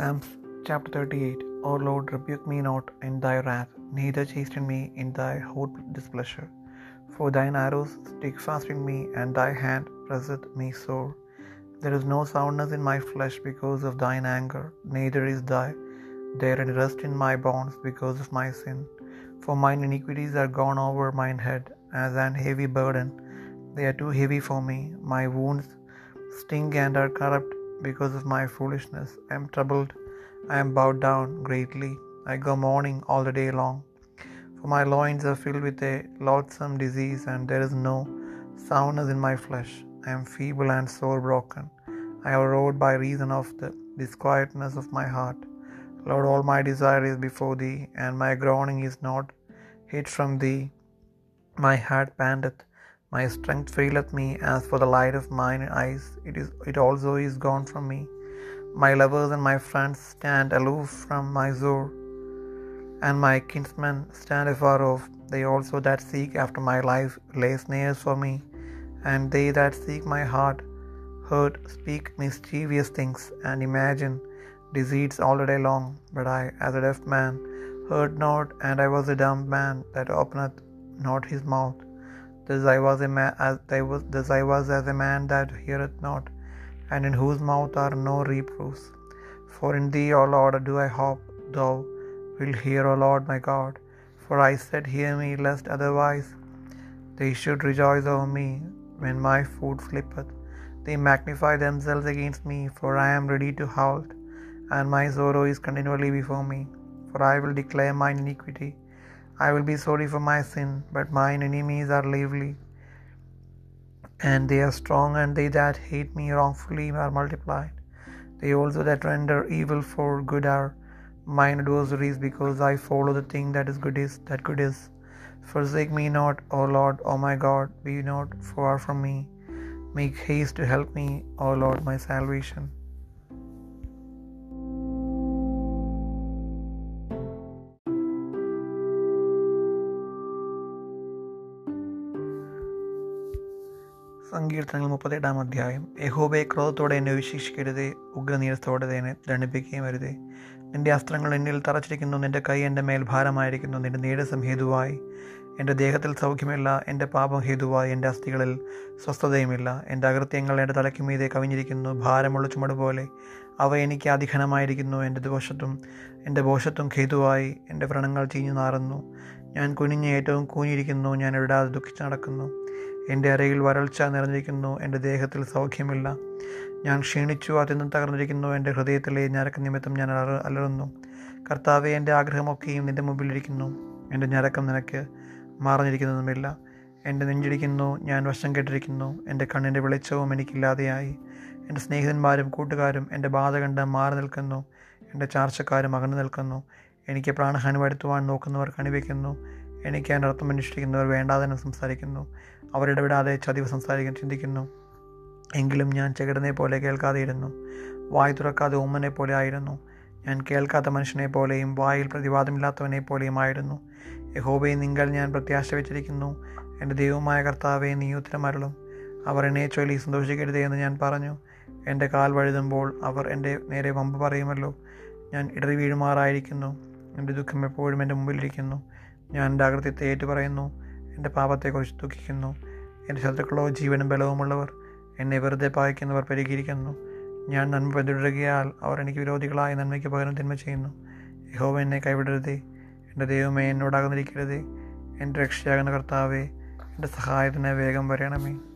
Psalms chapter 38 O Lord, rebuke me not in thy wrath, neither chasten me in thy hot displeasure. For thine arrows stick fast in me, and thy hand presseth me sore. There is no soundness in my flesh because of thine anger, neither is thy there any rest in my bones because of my sin. For mine iniquities are gone over mine head as an heavy burden. They are too heavy for me. My wounds sting and are corrupt because of my foolishness. I am troubled, I am bowed down greatly. I go mourning all the day long. For my loins are filled with a loathsome disease, and there is no soundness in my flesh. I am feeble and sore broken. I have rode by reason of the disquietness of my heart. Lord, all my desire is before thee, and my groaning is not hid from thee. My heart panteth, my strength faileth me as for the light of mine eyes, it is it also is gone from me. My lovers and my friends stand aloof from my zore, and my kinsmen stand afar off. They also that seek after my life lay snares for me, and they that seek my heart hurt speak mischievous things, and imagine deceits all day long. But I, as a deaf man, heard not, and I was a dumb man that openeth not his mouth. Thus I was a man, as was, I was as a man that heareth not, and in whose mouth are no reproofs. For in thee, O Lord, do I hope, thou wilt hear, O Lord my God. For I said, Hear me, lest otherwise they should rejoice over me when my foot slippeth. They magnify themselves against me, for I am ready to halt, and my sorrow is continually before me. For I will declare mine iniquity. I will be sorry for my sin, but mine enemies are lively, and they are strong, and they that hate me wrongfully are multiplied. They also that render evil for good are mine adversaries, because I follow the thing that is good is that good is. Forsake me not, O Lord, O my God, be not far from me. Make haste to help me, O Lord, my salvation. സങ്കീർത്തനങ്ങൾ മുപ്പത്തെട്ടാം അധ്യായം. യഹോബയെ ക്രോധത്തോടെ എന്നെ വിശേഷിക്കരുതേ ഉഗ്രനീരത്തോടെ എന്നെ ദണ്ഡിപ്പിക്കുകയും വരുതേ. നിന്റെ അസ്ത്രങ്ങൾ എന്നിൽ തറച്ചിരിക്കുന്നു നിന്റെ കൈ എന്റെ മേൽ ഭാരമായിരിക്കുന്നു നിന്റെ നീരസം ഹേതുവായി. എന്റെ ദേഹത്തിൽ സൗഖ്യമില്ല എന്റെ പാപം ഹേതുവായി എന്റെ അസ്ഥികളിൽ സ്വസ്ഥതയുമില്ല. എന്റെ അകൃത്യങ്ങൾ എന്റെ തലയ്ക്ക് മീതെ കവിഞ്ഞിരിക്കുന്നു ഭാരമുള്ള ചുമട് പോലെ. അവ എനിക്ക് അധികനമായിരിക്കുന്നു എന്റെ ദോഷത്തും എന്റെ ദോഷത്തും ഹേതുവായി. എന്റെ വ്രണങ്ങൾ ചീഞ്ഞു നാറുന്നു. ഞാൻ കുനിഞ്ഞ് ഏറ്റവും കൂഞ്ഞിരിക്കുന്നു ഞാൻ ഇടാതെ ദുഃഖിച്ച് നടക്കുന്നു. എന്റെ അരയിൽ വരൾച്ച നിറഞ്ഞിരിക്കുന്നു എന്റെ ദേഹത്തിൽ സൗഖ്യമില്ല. ഞാൻ ക്ഷീണിച്ചു അത്യന്തം തകർന്നിരിക്കുന്നു എന്റെ ഹൃദയത്തിലെ ഞരക്ക നിമിത്തം ഞാൻ അലറ അലറുന്നു. കർത്താവെ എന്റെ ആഗ്രഹമൊക്കെയും നിന്റെ മുമ്പിലിരിക്കുന്നു. എന്റെ ഞരക്കം നിനക്ക് മാറഞ്ഞിരിക്കുന്നതുമില്ല. എന്റെ നെഞ്ചിടിക്കുന്നു ഞാൻ വശം കെട്ടിരിക്കുന്നു. എന്റെ കണ്ണിന്റെ വെളിച്ചവും എനിക്കില്ലാതെയായി. എന്റെ സ്നേഹിതന്മാരും കൂട്ടുകാരും എന്റെ ബാധ കണ്ട് മാറി നിൽക്കുന്നു. എന്റെ ചാർച്ചക്കാരും അകന്നു നിൽക്കുന്നു. എനിക്ക് പ്രാണഹാനി വരുത്തുവാൻ നോക്കുന്നവർ കണിവയ്ക്കുന്നു എനിക്ക് അർത്ഥം അന്വേഷിക്കുന്നവർ വേണ്ടാതെ സംസാരിക്കുന്നു. അവരിടപെടാതെ ചതിവ് സംസാരിക്കാൻ ചിന്തിക്കുന്നു. എങ്കിലും ഞാൻ ചെകിടനെ പോലെ കേൾക്കാതെ ഇരുന്നു വായ് തുറക്കാതെ ഉമ്മനെ പോലെ ആയിരുന്നു. ഞാൻ കേൾക്കാത്ത മനുഷ്യനെ പോലെയും വായിൽ പ്രതിവാദമില്ലാത്തവനെ പോലെയും ആയിരുന്നു. യഹോബയെ നിങ്ങൾ ഞാൻ പ്രത്യാശ വെച്ചിരിക്കുന്നു എന്റെ ദൈവമായ കർത്താവെ നീ ഉത്തരമരളും. അവർ എന്നെ ചൊല്ലി സന്തോഷിക്കരുതേ എന്ന് ഞാൻ പറഞ്ഞു. എന്റെ കാൽ വഴുതുമ്പോൾ അവർ എന്റെ നേരെ വമ്പ് പറയുമല്ലോ. ഞാൻ ഇടറി വീഴുമാറായിരിക്കുന്നു എന്റെ ദുഃഖം എപ്പോഴും എന്റെ മുമ്പിലിരിക്കുന്നു. ഞാൻ എന്റെ അകൃത്യത്തെ ഏറ്റുപറയുന്നു. എന്റെ പാപത്തെക്കുറിച്ച് ദുഃഖിക്കുന്നു. എന്റെ ശത്രുക്കളോ ജീവനും ബലവുമുള്ളവർ എന്നെ വെറുതെ പായിക്കുന്നവർ പരിഹരിക്കുന്നു ഞാൻ നന്മ പിന്തുടരുകയാൽ അവർ എനിക്ക് വിരോധികളായ നന്മയ്ക്ക് പകരം തിന്മ ചെയ്യുന്നു. യഹോവ എന്നെ കൈവിടരുതേ. എന്റെ ദൈവമേ എന്നോടാകുന്നിരിക്കരുതേ എന്റെ രക്ഷയാകുന്ന കർത്താവേ എന്റെ സഹായത്തിന് വേഗം വരണമേ.